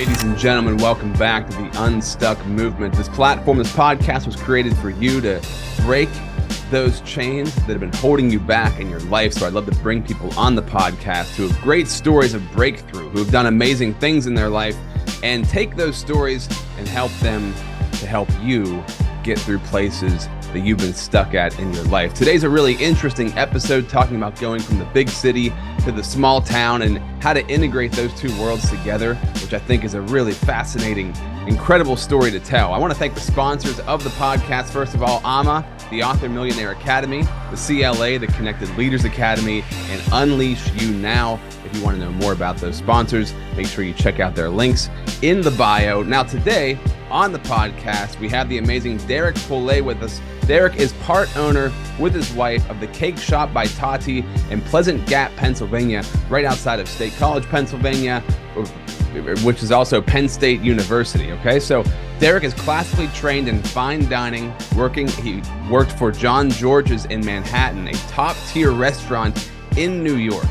Ladies and gentlemen, welcome back to the Unstuck Movement. This platform, this podcast was created for you to break those chains that have been holding you back in your life. So I'd love to bring people on the podcast who have great stories of breakthrough, who have done amazing things in their life, and take those stories and help them to help you get through places that you've been stuck at in your life. Today's a really interesting episode talking about going from the big city to the small town and how to integrate those two worlds together, which I think is a really fascinating, incredible story to tell. I want to thank the sponsors of the podcast. First of all, AMA, the Author Millionaire Academy, the CLA, the Connected Leaders Academy, and UnleashU Now. If you want to know more about those sponsors, make sure you check out their links in the bio. Now, today on the podcast, we have the amazing Derek Polay with us. Derek is part owner with his wife of the Cake Shop by Tati in Pleasant Gap, Pennsylvania, right outside of State College, Pennsylvania, which is also Penn State University. Okay, so Derek is classically trained in fine dining, working. He worked for Jean Georges in Manhattan, a top tier restaurant in New York.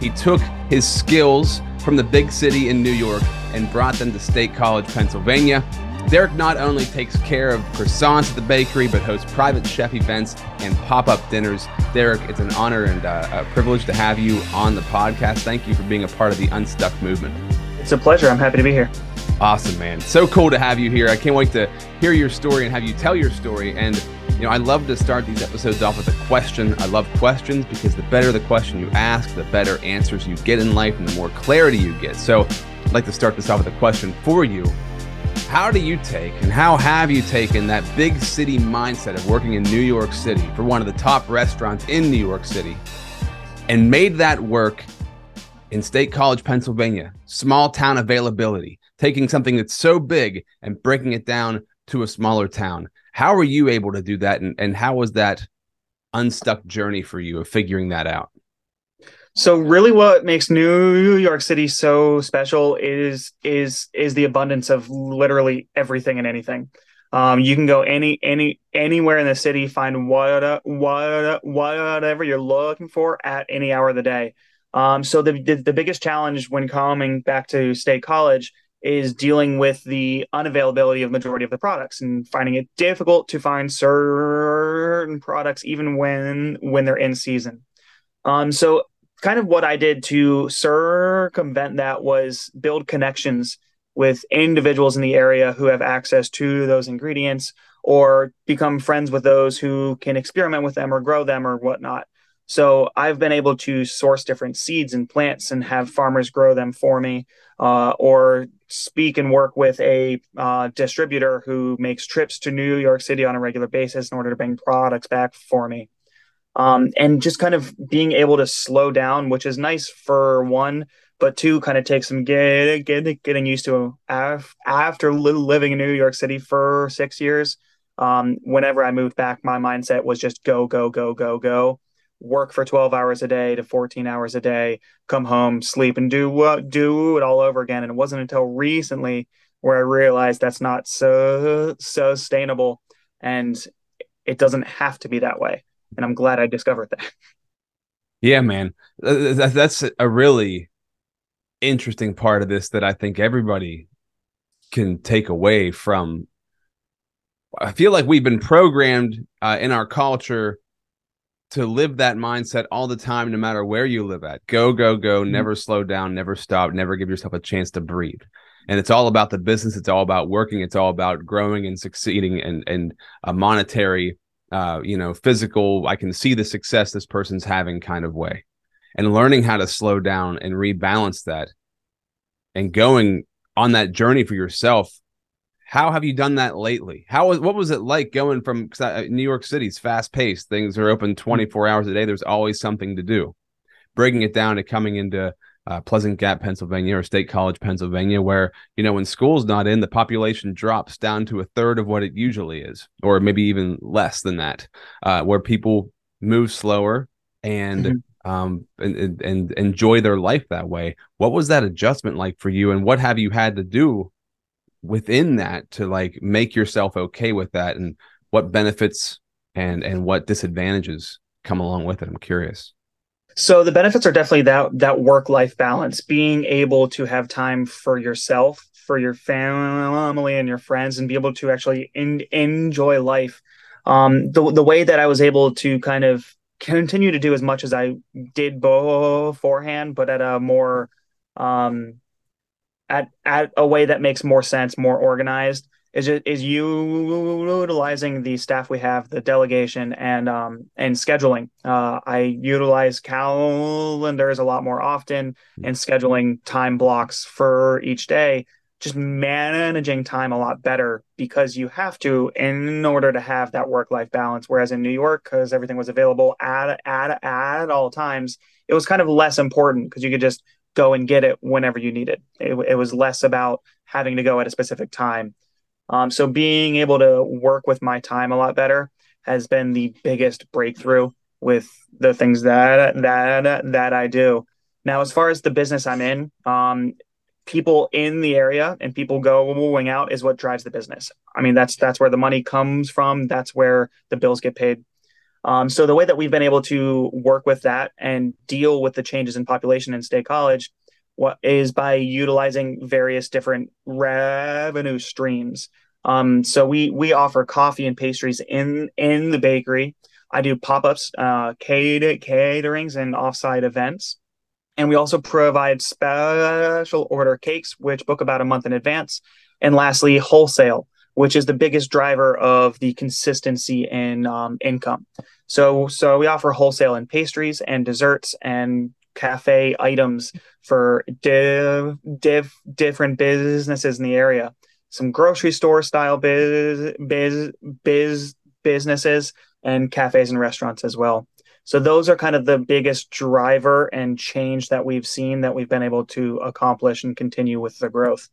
He took his skills from the big city in New York and brought them to State College, Pennsylvania. Derek not only takes care of croissants at the bakery, but hosts private chef events and pop up dinners. Derek, it's an honor and uh, a privilege to have you on the podcast. Thank you for being a part of the Unstuck movement. It's a pleasure. I'm happy to be here. Awesome, man. So cool to have you here. I can't wait to hear your story and have you tell your story. And, you know, I love to start these episodes off with a question. I love questions because the better the question you ask, the better answers you get in life and the more clarity you get. So I'd like to start this off with a question for you how do you take and how have you taken that big city mindset of working in New York City for one of the top restaurants in New York City and made that work in State College, Pennsylvania, small town availability, taking something that's so big and breaking it down to a smaller town? How were you able to do that? And, and how was that unstuck journey for you of figuring that out? So really what makes New York City so special is is is the abundance of literally everything and anything. Um, you can go any any anywhere in the city, find what what whatever you're looking for at any hour of the day. Um, so the, the the biggest challenge when coming back to State College is dealing with the unavailability of majority of the products and finding it difficult to find certain products even when when they're in season. Um, so kind of what I did to circumvent that was build connections with individuals in the area who have access to those ingredients or become friends with those who can experiment with them or grow them or whatnot. So I've been able to source different seeds and plants and have farmers grow them for me, uh, or speak and work with a uh, distributor who makes trips to New York City on a regular basis in order to bring products back for me um, and just kind of being able to slow down, which is nice for one, but two, kind of take some get, get, getting used to after living in New York City for six years. Um, whenever I moved back, my mindset was just go, go, go, go, go. Work for 12 hours a day to 14 hours a day, come home, sleep, and do what do it all over again. And it wasn't until recently where I realized that's not so sustainable and it doesn't have to be that way and I'm glad I discovered that. Yeah, man, that's a really interesting part of this that I think everybody can take away from. I feel like we've been programmed uh, in our culture to live that mindset all the time, no matter where you live at. Go, go, go, mm-hmm. never slow down, never stop, never give yourself a chance to breathe. And it's all about the business. It's all about working. It's all about growing and succeeding and and a monetary uh, you know, physical, I can see the success this person's having kind of way. And learning how to slow down and rebalance that and going on that journey for yourself. How have you done that lately? How was what was it like going from New York City's fast paced? Things are open 24 hours a day. There's always something to do. Breaking it down to coming into uh, Pleasant Gap, Pennsylvania, or State College, Pennsylvania, where you know when school's not in, the population drops down to a third of what it usually is, or maybe even less than that, uh, where people move slower and. Mm-hmm. Um, and, and enjoy their life that way. What was that adjustment like for you, and what have you had to do within that to like make yourself okay with that, and what benefits and and what disadvantages come along with it? I'm curious. So the benefits are definitely that that work life balance, being able to have time for yourself, for your family and your friends, and be able to actually in, enjoy life. Um, the the way that I was able to kind of continue to do as much as I did beforehand, but at a more um, at at a way that makes more sense, more organized, is it is utilizing the staff we have, the delegation and um and scheduling. Uh, I utilize calendars a lot more often and scheduling time blocks for each day. Just managing time a lot better because you have to in order to have that work life balance. Whereas in New York, because everything was available at at at all times, it was kind of less important because you could just go and get it whenever you need it. It, it was less about having to go at a specific time um, so being able to work with my time a lot better has been the biggest breakthrough with the things that that that I do. Now, as far as the business I'm in, um, people in the area and people going out is what drives the business. I mean, that's that's where the money comes from. That's where the bills get paid. Um, so the way that we've been able to work with that and deal with the changes in population in State College what is by utilizing various different revenue streams. Um, so we we offer coffee and pastries in in the bakery. I do pop ups, uh, cater- caterings, and offsite events, and we also provide special order cakes, which book about a month in advance. And lastly, wholesale, which is the biggest driver of the consistency in um, income. So so we offer wholesale and pastries and desserts and cafe items for div, div, different businesses in the area. Some grocery store style biz, biz, biz businesses and cafes and restaurants as well. So those are kind of the biggest driver and change that we've seen that we've been able to accomplish and continue with the growth.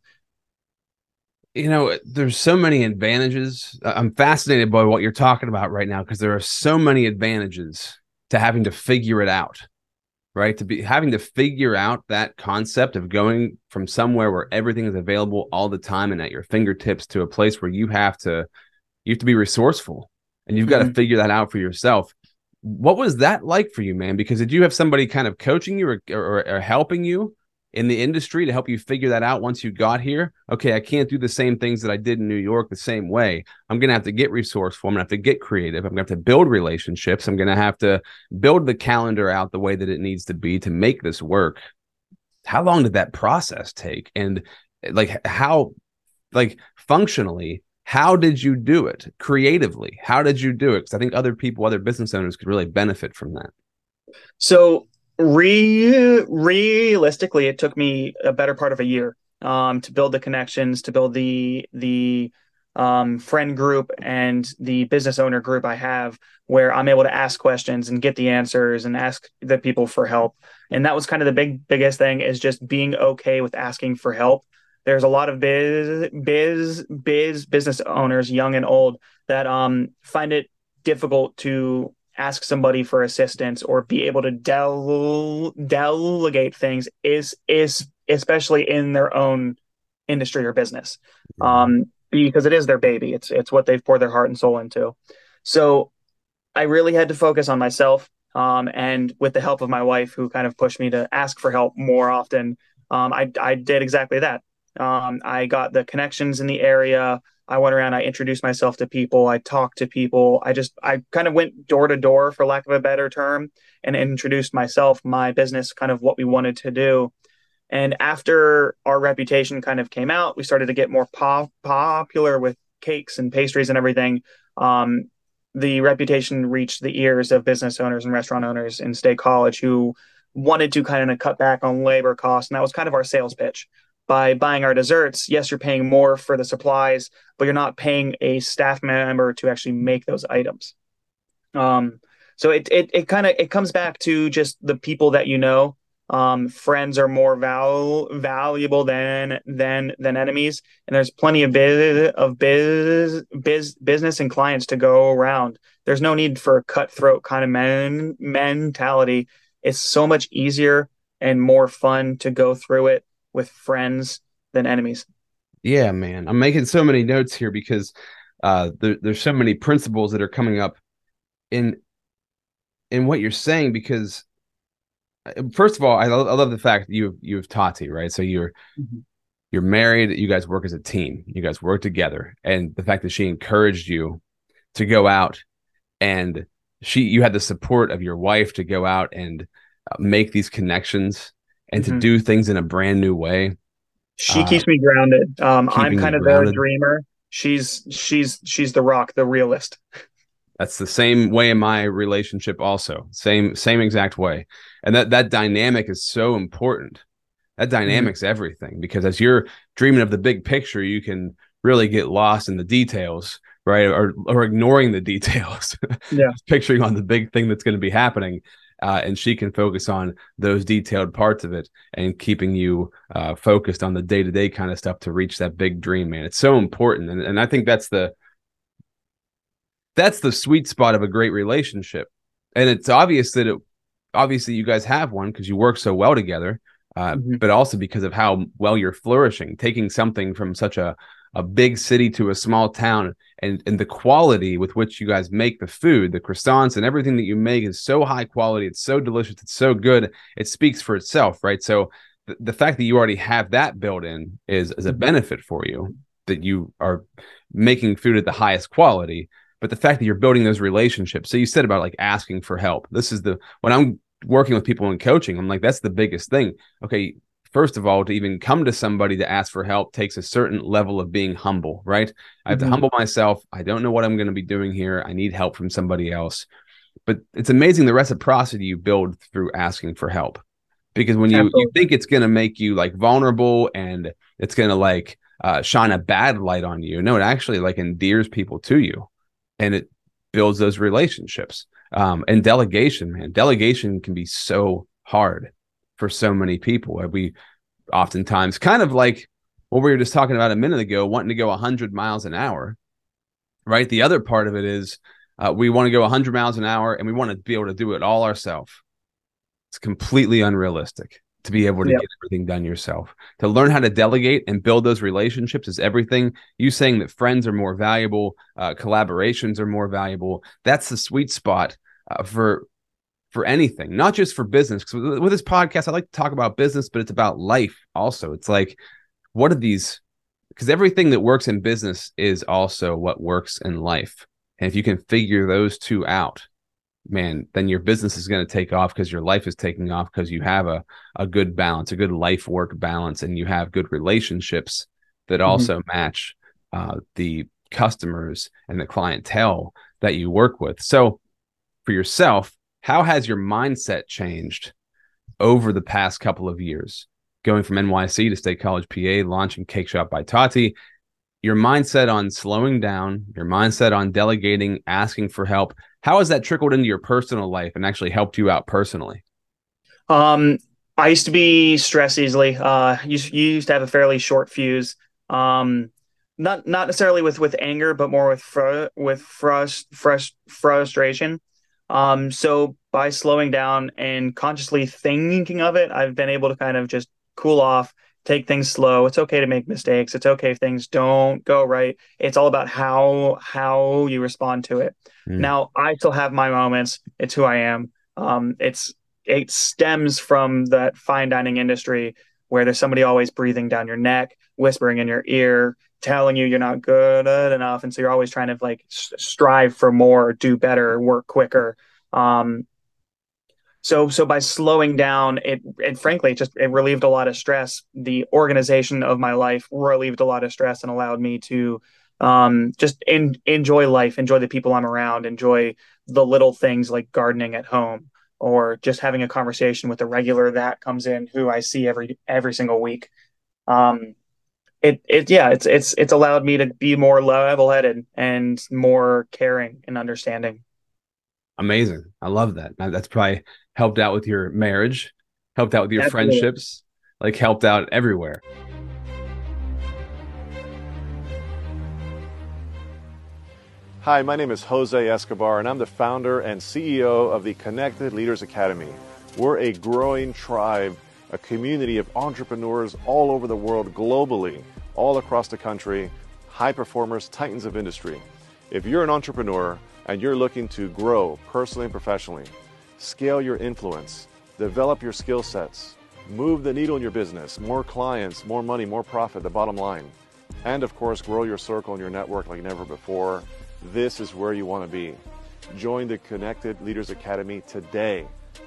You know, there's so many advantages. I'm fascinated by what you're talking about right now because there are so many advantages to having to figure it out right? To be having to figure out that concept of going from somewhere where everything is available all the time and at your fingertips to a place where you have to you have to be resourceful and you've mm-hmm. got to figure that out for yourself. What was that like for you, man? Because did you have somebody kind of coaching you or, or, or helping you? In the industry to help you figure that out once you got here. Okay, I can't do the same things that I did in New York the same way. I'm going to have to get resourceful. I'm going to have to get creative. I'm going to have to build relationships. I'm going to have to build the calendar out the way that it needs to be to make this work. How long did that process take? And like how like functionally how did you do it creatively how did you do it because i think other people other business owners could really benefit from that so Re- realistically, it took me a better part of a year um, to build the connections, to build the the um, friend group and the business owner group I have, where I'm able to ask questions and get the answers and ask the people for help. And that was kind of the big biggest thing is just being okay with asking for help. There's a lot of biz biz biz business owners, young and old, that um, find it difficult to ask somebody for assistance or be able to del- delegate things is is especially in their own industry or business. Um, because it is their baby. It's it's what they've poured their heart and soul into. So i really had to focus on myself um, and with the help of my wife who kind of pushed me to ask for help more often um, I, I did exactly that. Um, i got the connections in the area I went around, I introduced myself to people, I talked to people. I just, I kind of went door to door, for lack of a better term, and introduced myself, my business, kind of what we wanted to do. And after our reputation kind of came out, we started to get more pop- popular with cakes and pastries and everything. Um, the reputation reached the ears of business owners and restaurant owners in State College who wanted to kind of cut back on labor costs. And that was kind of our sales pitch by buying our desserts, yes, you're paying more for the supplies, but you're not paying a staff member to actually make those items. Um, so it it, it kind of it comes back to just the people that you know. Um, friends are more val- valuable than than than enemies, and there's plenty of biz of biz, biz business and clients to go around. There's no need for a cutthroat kind of men- mentality. It's so much easier and more fun to go through it with friends than enemies. Yeah, man. I'm making so many notes here because uh, there, there's so many principles that are coming up in in what you're saying because first of all, I love, I love the fact that you you have Tati, right? So you're mm-hmm. you're married. You guys work as a team. You guys work together, and the fact that she encouraged you to go out and she you had the support of your wife to go out and uh, make these connections and mm-hmm. to do things in a brand new way. She uh, keeps me grounded. Um, I'm kind of grounded. the dreamer. She's she's she's the rock, the realist. That's the same way in my relationship also. Same same exact way. And that that dynamic is so important. That mm-hmm. dynamic's mm-hmm. everything because as you're dreaming of the big picture, you can really get lost in the details, right? Or or ignoring the details. Yeah. picturing on the big thing that's going to be happening. Uh, and she can focus on those detailed parts of it and keeping you uh, focused on the day to day kind of stuff to reach that big dream, man. It's so important, and and I think that's the that's the sweet spot of a great relationship. And it's obvious that it obviously you guys have one because you work so well together, uh, mm-hmm. but also because of how well you're flourishing, taking something from such a a big city to a small town and and the quality with which you guys make the food the croissants and everything that you make is so high quality it's so delicious it's so good it speaks for itself right? So the, the fact that you already have that built in is is a mm-hmm. benefit for you that you are making food at the highest quality but the fact that you're building those relationships so you said about like asking for help. This is the when i'm working with people in coaching i'm like that's the biggest thing. Okay first of all to even come to somebody to ask for help takes a certain level of being humble right? I have mm-hmm. to humble myself. I don't know what i'm going to be doing here. I need help from somebody else. But it's amazing the reciprocity you build through asking for help. Because when you, you think it's going to make you like vulnerable and it's going to like uh, shine a bad light on you no it actually like endears people to you and it builds those relationships. Um, and delegation, man, delegation can be so hard for so many people. We oftentimes kind of like what we were just talking about a minute ago, wanting to go 100 miles an hour, right? The other part of it is uh, we want to go 100 miles an hour and we want to be able to do it all ourselves. It's completely unrealistic to be able to yep. get everything done yourself. To learn how to delegate and build those relationships is everything. You saying that friends are more valuable, uh, collaborations are more valuable. That's the sweet spot uh, for for anything, not just for business. Because with this podcast, I like to talk about business, but it's about life also. It's like, what are these? Because everything that works in business is also what works in life. And if you can figure those two out, man, then your business is going to take off because your life is taking off because you have a, a good balance, a good life work balance, and you have good relationships that mm-hmm. also match uh, the customers and the clientele that you work with. So, for yourself, how has your mindset changed over the past couple of years? Going from NYC to State College PA, launching Cake Shop by Tati, your mindset on slowing down, your mindset on delegating, asking for help, how has that trickled into your personal life and actually helped you out personally? Um, I used to be stressed easily. Uh, you, you used to have a fairly short fuse. Um, not not necessarily with with anger, but more with fr- with frust- frust- frustration. Um, so by slowing down and consciously thinking of it, I've been able to kind of just cool off, take things slow. It's okay to make mistakes. It's okay if things don't go right. It's all about how how you respond to it. Mm. Now, I still have my moments. It's who I am. Um, it's it stems from that fine dining industry where there's somebody always breathing down your neck, whispering in your ear, telling you you're not good enough, and so you're always trying to like strive for more, do better, work quicker. Um, so so by slowing down it it frankly just it relieved a lot of stress. The organization of my life relieved a lot of stress and allowed me to um, just in, enjoy life enjoy the people i'm around enjoy the little things like gardening at home or just having a conversation with a regular that comes in who i see every every single week. Um, it it yeah it's it's it's allowed me to be more level-headed and more caring and understanding amazing i love that that's probably helped out with your marriage, helped out with your Absolutely. friendships, like helped out everywhere. Hi, my name is Jose Escobar, and I'm the founder and CEO of the Connected Leaders Academy. We're a growing tribe, a community of entrepreneurs all over the world, globally, all across the country, high performers, titans of industry. If you're an entrepreneur and you're looking to grow personally and professionally, scale your influence, develop your skill sets, move the needle in your business, more clients, more money, more profit, the bottom line. And of course, grow your circle and your network like never before. This is where you want to be. Join the Connected Leaders Academy today.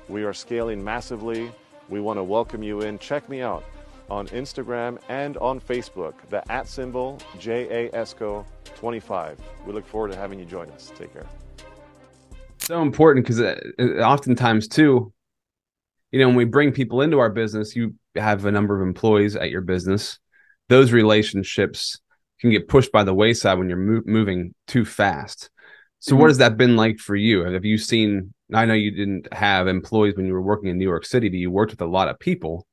We are scaling massively. We want to welcome you in. Check me out on Instagram and on Facebook, the at symbol JASCO25. We look forward to having you join us. Take care. So important because uh, oftentimes, too, you know, when we bring people into our business, you have a number of employees at your business. Those relationships can get pushed by the wayside when you're mo- moving too fast. So, mm-hmm. what has that been like for you? Have you seen? I know you didn't have employees when you were working in New York City, but you worked with a lot of people.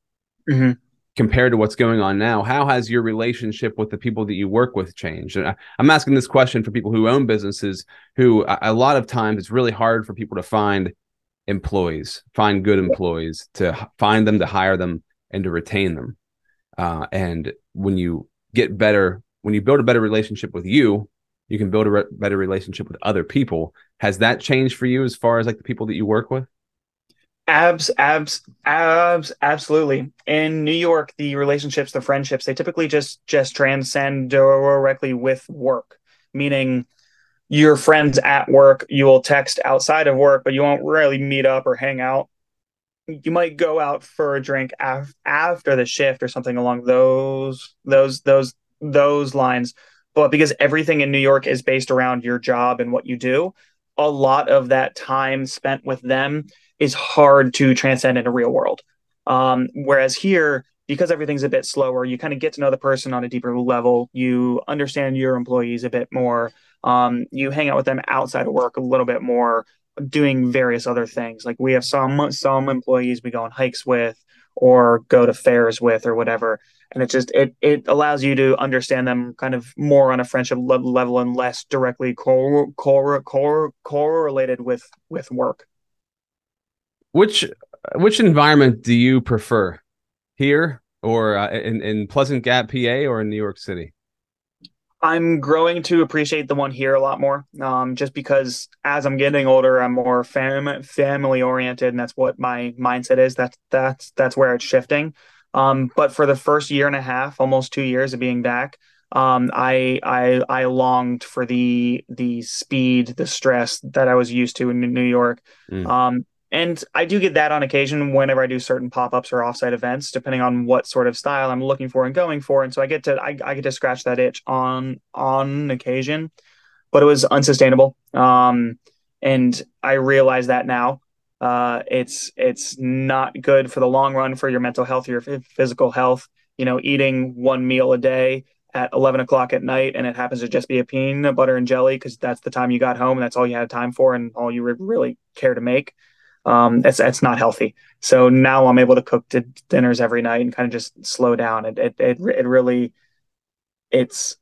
Mm-hmm. Compared to what's going on now, how has your relationship with the people that you work with changed? And I, I'm asking this question for people who own businesses, who a, a lot of times it's really hard for people to find employees, find good employees, to find them, to hire them, and to retain them. Uh, and when you get better, when you build a better relationship with you, you can build a re- better relationship with other people. Has that changed for you as far as like the people that you work with? Abs, abs, abs, absolutely. In New York, the relationships, the friendships, they typically just just transcend directly with work, meaning your friends at work, you will text outside of work, but you won't really meet up or hang out. You might go out for a drink af- after the shift or something along those those those those lines. But because everything in New York is based around your job and what you do, a lot of that time spent with them is hard to transcend in a real world. Um, whereas here, because everything's a bit slower, you kind of get to know the person on a deeper level. You understand your employees a bit more. Um, you hang out with them outside of work a little bit more, doing various other things. Like we have some some employees we go on hikes with, or go to fairs with, or whatever. And it just it it allows you to understand them kind of more on a friendship level and less directly core core core correlated with with work. Which which environment do you prefer, here or uh, in in Pleasant Gap, PA, or in New York City? I'm growing to appreciate the one here a lot more. Um, just because as I'm getting older, I'm more fam- family oriented, and that's what my mindset is. That's that's that's where it's shifting. Um, but for the first year and a half, almost two years of being back, um, I I I longed for the the speed, the stress that I was used to in New York. Mm. Um, and I do get that on occasion whenever I do certain pop-ups or offsite events, depending on what sort of style I'm looking for and going for. And so I get to I, I get to scratch that itch on on occasion, but it was unsustainable. Um, and I realize that now. Uh, it's it's not good for the long run for your mental health, your physical health. You know, eating one meal a day at 11 o'clock at night and it happens to just be a peanut butter and jelly because that's the time you got home and that's all you had time for and all you really care to make um, that's that's not healthy. So now I'm able to cook dinners every night and kind of just slow down. It it it, it really it's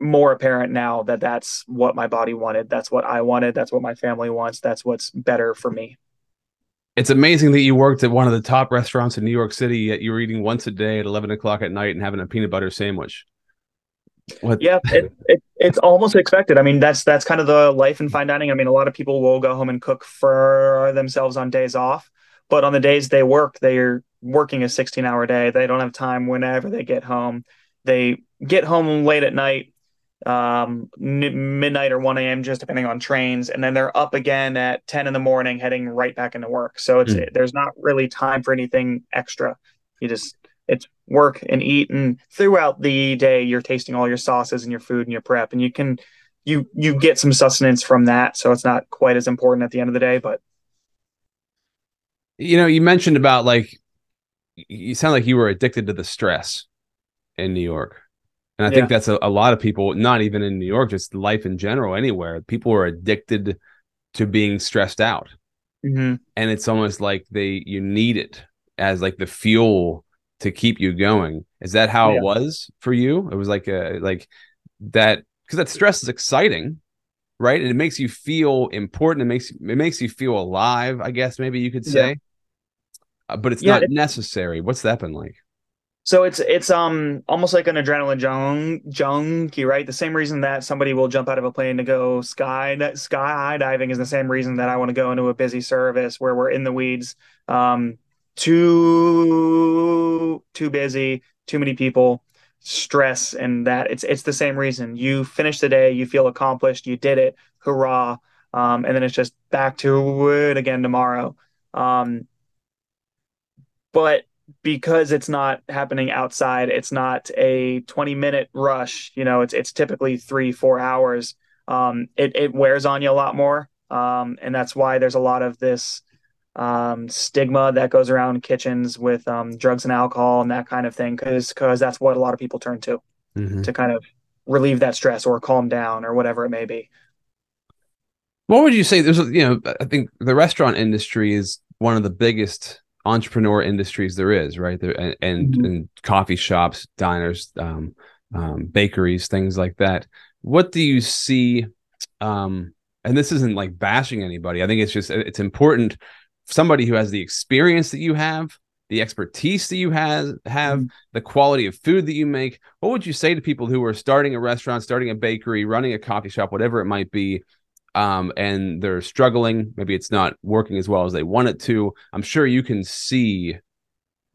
more apparent now that that's what my body wanted. That's what I wanted. That's what my family wants. That's what's better for me. It's amazing that you worked at one of the top restaurants in New York City, yet you were eating once a day at 11 o'clock at night and having a peanut butter sandwich. What? Yeah, it, it, it's almost expected. I mean, that's that's kind of the life in fine dining. I mean, a lot of people will go home and cook for themselves on days off, but on the days they work, they're working a 16 hour day. They don't have time whenever they get home. They get home late at night, um, n- midnight or 1 a.m., just depending on trains, and then they're up again at 10 in the morning, heading right back into work. So it's mm. there's not really time for anything extra. You just it's work and eat and throughout the day you're tasting all your sauces and your food and your prep and you can you you get some sustenance from that so it's not quite as important at the end of the day but you know you mentioned about like you sound like you were addicted to the stress in new york and i yeah. think that's a, a lot of people not even in new york just life in general anywhere people are addicted to being stressed out mm-hmm. and it's almost like they you need it as like the fuel to keep you going. Is that how yeah. it was for you? It was like a like that because that stress is exciting, right? And it makes you feel important. It makes it makes you feel alive. I guess maybe you could say, yeah. uh, but it's yeah, not it, necessary. What's that been like? So it's it's um almost like an adrenaline junk, junkie, right? The same reason that somebody will jump out of a plane to go sky skydiving is the same reason that I want to go into a busy service where we're in the weeds. Um, too too busy, too many people, stress, and that it's it's the same reason. You finish the day, you feel accomplished, you did it, hurrah, um, and then it's just back to it again tomorrow. Um, but because it's not happening outside, it's not a 20 minute rush. You know, it's it's typically three four hours. Um, it it wears on you a lot more, um, and that's why there's a lot of this um, stigma that goes around kitchens with um, drugs and alcohol and that kind of thing, because because that's what a lot of people turn to mm-hmm. to kind of relieve that stress or calm down or whatever it may be. What would you say? There's, you know, I think the restaurant industry is one of the biggest entrepreneur industries there is, right? There and and, mm-hmm. and coffee shops, diners, um, um, bakeries, things like that. What do you see? Um, and this isn't like bashing anybody. I think it's just it's important. Somebody who has the experience that you have, the expertise that you have, have mm-hmm. the quality of food that you make. What would you say to people who are starting a restaurant, starting a bakery, running a coffee shop, whatever it might be? Um, and they're struggling. Maybe it's not working as well as they want it to. I'm sure you can see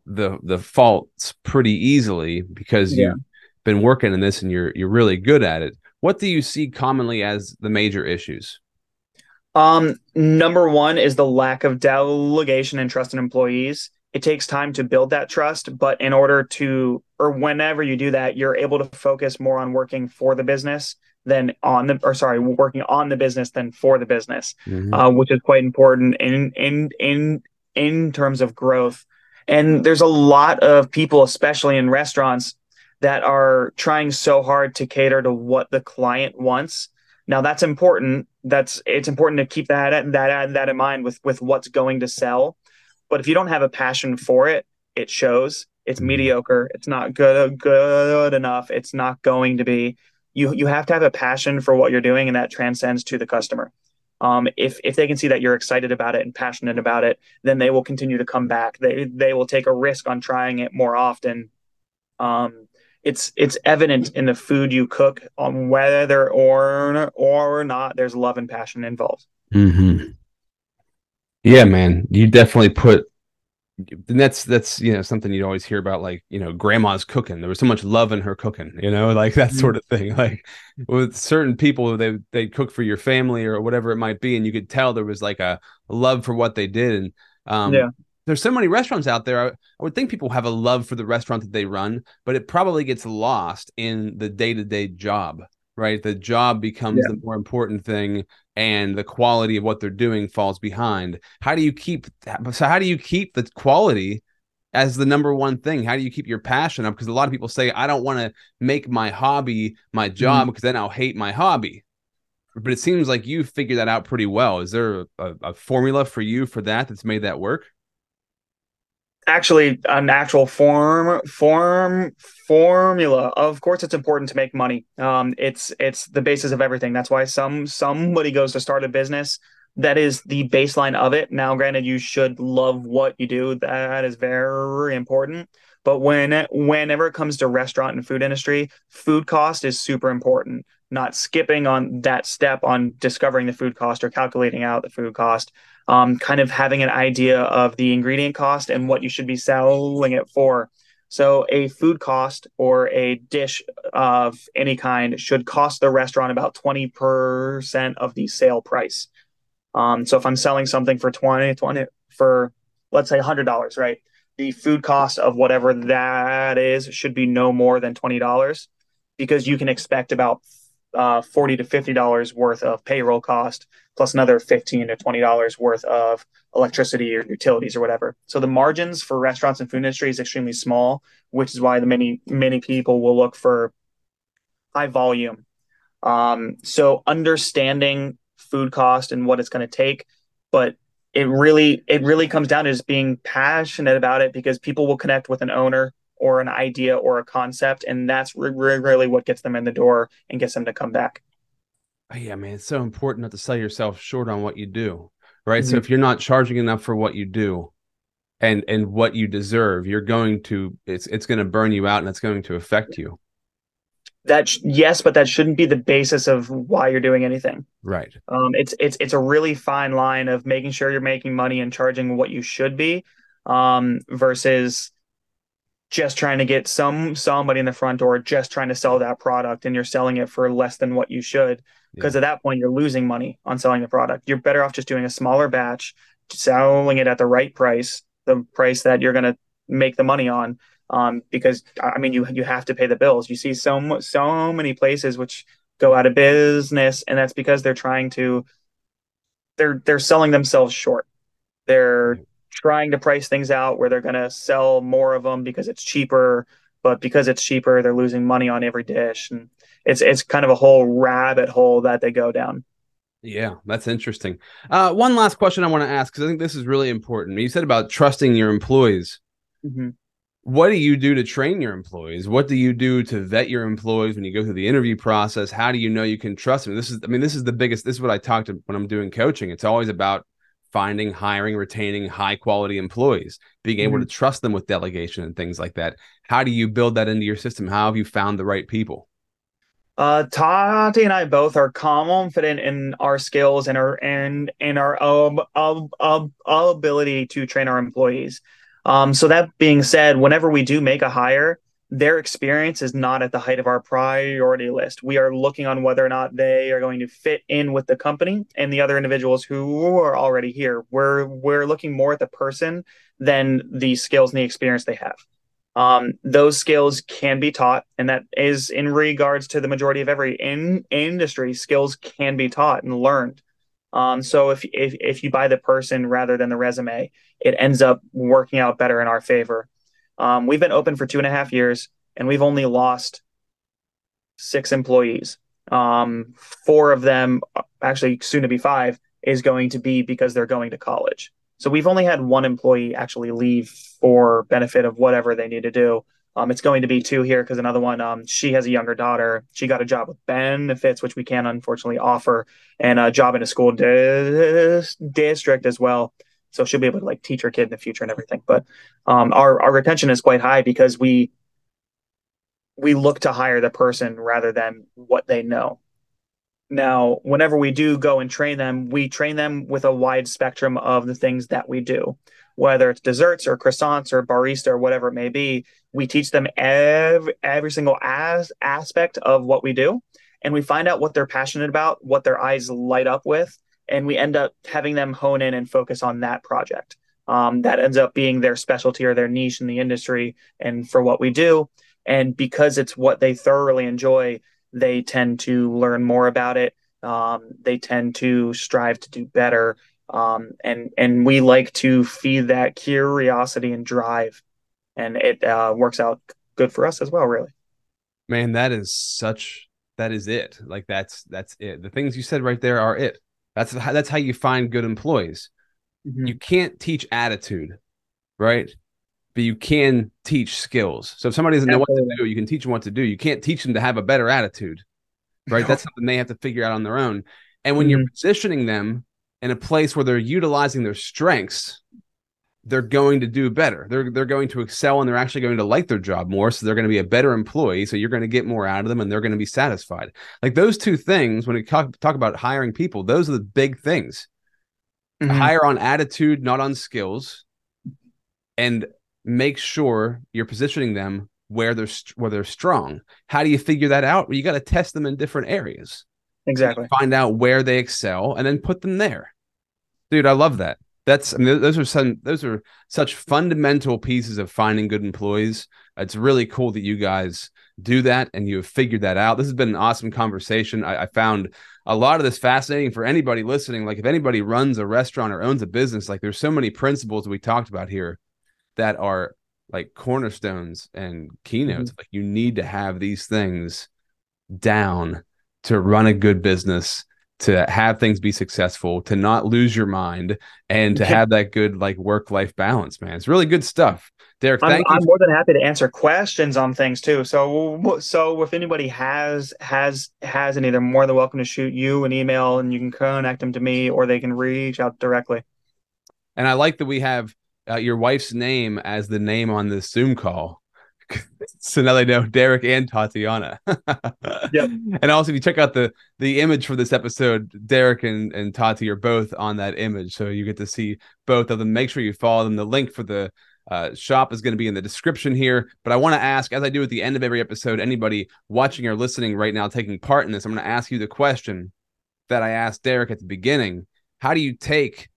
the the faults pretty easily because yeah. you've been working in this and you're you're really good at it. What do you see commonly as the major issues? Um, number one is the lack of delegation and trust in employees. It takes time to build that trust, but in order to, or whenever you do that, you're able to focus more on working for the business than on the or sorry working on the business than for the business mm-hmm. uh, which is quite important in in in in terms of growth. And there's a lot of people especially in restaurants that are trying so hard to cater to what the client wants. Now that's important. That's it's important to keep that that that in mind with with what's going to sell. But if you don't have a passion for it it shows. It's mm-hmm. mediocre. It's not good good enough. It's not going to be you you have to have a passion for what you're doing and that transcends to the customer. Um, if if they can see that you're excited about it and passionate about it then they will continue to come back. They they will take a risk on trying it more often. Um, it's it's evident in the food you cook on whether or or not there's love and passion involved. Mm-hmm. yeah man. You definitely put and that's that's you know something you'd always hear about like you know grandma's cooking. There was so much love in her cooking you know like that sort of thing. Like with certain people they they cook for your family or whatever it might be and you could tell there was like a, love for what they did. And um yeah. there's so many restaurants out there. I, I would think people have a love for the restaurant that they run but it probably gets lost in the day-to-day job right? The job becomes yeah. the more important thing and the quality of what they're doing falls behind. How do you keep so how do you keep the quality as the number one thing? How do you keep your passion up? Because a lot of people say i don't want to make my hobby my job because mm-hmm. then i'll hate my hobby. But it seems like you figured that out pretty well. Is there a, a formula for you for that that's made that work? Actually an actual form form formula. Of course it's important to make money. Um, it's it's the basis of everything. That's why some somebody goes to start a business that is the baseline of it. Now granted you should love what you do. That is very important. But when whenever it comes to restaurant and food industry food cost is super important. Not skipping on that step on discovering the food cost or calculating out the food cost. Um, kind of having an idea of the ingredient cost and what you should be selling it for. So, a food cost or a dish of any kind should cost the restaurant about 20% of the sale price. Um, so, if I'm selling something for 20, 20 for let's say $100, right? The food cost of whatever that is should be no more than $20 because you can expect about uh, 40 to $50 worth of payroll cost plus another 15 to $20 worth of electricity or utilities or whatever. So the margins for restaurants and food industry is extremely small, which is why the many, many people will look for high volume. Um, so understanding food cost and what it's going to take, but it really, it really comes down to just being passionate about it because people will connect with an owner or an idea or a concept and that's really what gets them in the door and gets them to come back. Oh, yeah man it's so important not to sell yourself short on what you do right? Mm-hmm. so if you're not charging enough for what you do and and what you deserve you're going to it's it's going to burn you out and it's going to affect you. That sh- yes but that shouldn't be the basis of why you're doing anything. Right. Um it's it's it's a really fine line of making sure you're making money and charging what you should be um, versus just trying to get some somebody in the front door just trying to sell that product and you're selling it for less than what you should. Because yeah. at that point you're losing money on selling the product. You're better off just doing a smaller batch selling it at the right price the price that you're going to make the money on um, because i mean you you have to pay the bills. You see so so many places which go out of business and that's because they're trying to they're they're selling themselves short. They're trying to price things out where they're going to sell more of them because it's cheaper but because it's cheaper they're losing money on every dish. And it's it's kind of a whole rabbit hole that they go down. Yeah that's interesting. Uh, one last question i want to ask because i think this is really important. You said about trusting your employees. Mm-hmm. what do you do to train your employees? What do you do to vet your employees when you go through the interview process? How do you know you can trust them? This is i mean this is the biggest this is what i talk to when i'm doing coaching. It's always about finding, hiring, retaining high quality employees, being able mm-hmm. to trust them with delegation and things like that. How do you build that into your system? How have you found the right people? Uh, Tati and I both are confident in our skills and our and in our um, um, um, ability to train our employees. Um, so that being said, whenever we do make a hire, their experience is not at the height of our priority list. We are looking on whether or not they are going to fit in with the company and the other individuals who are already here. We're we're looking more at the person than the skills and the experience they have. Um, those skills can be taught, and that is in regards to the majority of every in, industry. Skills can be taught and learned. Um, so if, if if you buy the person rather than the resume, it ends up working out better in our favor. Um, we've been open for two and a half years, and we've only lost six employees. Um, four of them, actually soon to be five, is going to be because they're going to college. So we've only had one employee actually leave for benefit of whatever they need to do. Um, it's going to be two here because another one, um, she has a younger daughter. She got a job with benefits, which we can't unfortunately offer, and a job in a school dis- district as well so she'll be able to like teach her kid in the future and everything. But um, our our retention is quite high because we we look to hire the person rather than what they know. Now, whenever we do go and train them, we train them with a wide spectrum of the things that we do, whether it's desserts or croissants or barista or whatever it may be. We teach them every every single as aspect of what we do, and we find out what they're passionate about, what their eyes light up with, and we end up having them hone in and focus on that project. Um, that ends up being their specialty or their niche in the industry and for what we do. And because it's what they thoroughly enjoy, they tend to learn more about it. Um, they tend to strive to do better. Um, and and we like to feed that curiosity and drive, and it uh, works out good for us as well. Really, man, that is such that is it. Like that's that's it. The things you said right there are it. That's how, that's how you find good employees. Mm-hmm. You can't teach attitude, right? But you can teach skills. So if somebody doesn't know what to do, you can teach them what to do. You can't teach them to have a better attitude, right? That's something they have to figure out on their own. And when mm-hmm. you're positioning them in a place where they're utilizing their strengths, they're going to do better. They're they're going to excel and they're actually going to like their job more. So they're going to be a better employee. So you're going to get more out of them and they're going to be satisfied. Like those two things, when we talk, talk about hiring people, those are the big things. Mm-hmm. Hire on attitude, not on skills, and make sure you're positioning them where they're where they're strong. How do you figure that out? Well, you got to test them in different areas. Exactly. Find out where they excel and then put them there. Dude, I love that that's I mean, those are some those are such fundamental pieces of finding good employees. It's really cool that you guys do that and you have figured that out. This has been an awesome conversation. I, I found a lot of this fascinating for anybody listening. Like if anybody runs a restaurant or owns a business, like there's so many principles we talked about here that are like cornerstones and keynotes. Mm-hmm. Like you need to have these things down to run a good business to have things be successful, to not lose your mind, and to have that good like work life balance, man. It's really good stuff. Derek, I'm, I'm more than happy to answer questions on things too. So, so if anybody has has has any, they're more than welcome to shoot you an email, and you can connect them to me, or they can reach out directly. And I like that we have uh, your wife's name as the name on this Zoom call so now they know Derek and Tatiana. yep. And also, if you check out the the image for this episode, Derek and and Tati are both on that image, so you get to see both of them. Make sure you follow them. The link for the uh, shop is going to be in the description here. But I want to ask, as I do at the end of every episode, anybody watching or listening right now, taking part in this, I'm going to ask you the question that I asked Derek at the beginning. How do you take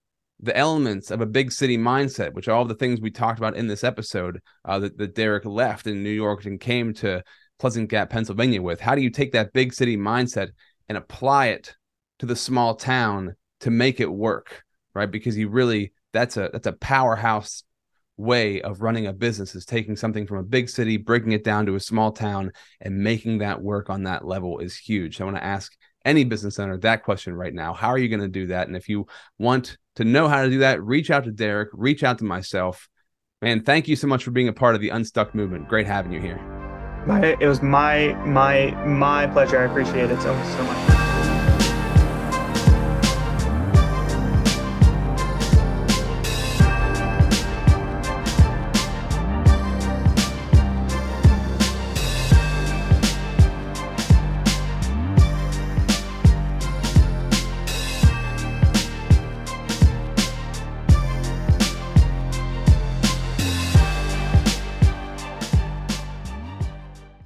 the elements of a big city mindset, which are all the things we talked about in this episode uh, that, that Derek left in New York and came to Pleasant Gap, Pennsylvania with. How do you take that big city mindset and apply it to the small town to make it work, right? Because you really that's a that's a powerhouse way of running a business is taking something from a big city, breaking it down to a small town, and making that work on that level is huge. So I want to ask any business owner that question right now. How are you going to do that? And if you want to know how to do that, reach out to Derek, reach out to myself. Man, thank you so much for being a part of the Unstuck movement. Great having you here. My, it was my my my pleasure. I appreciate it so so much.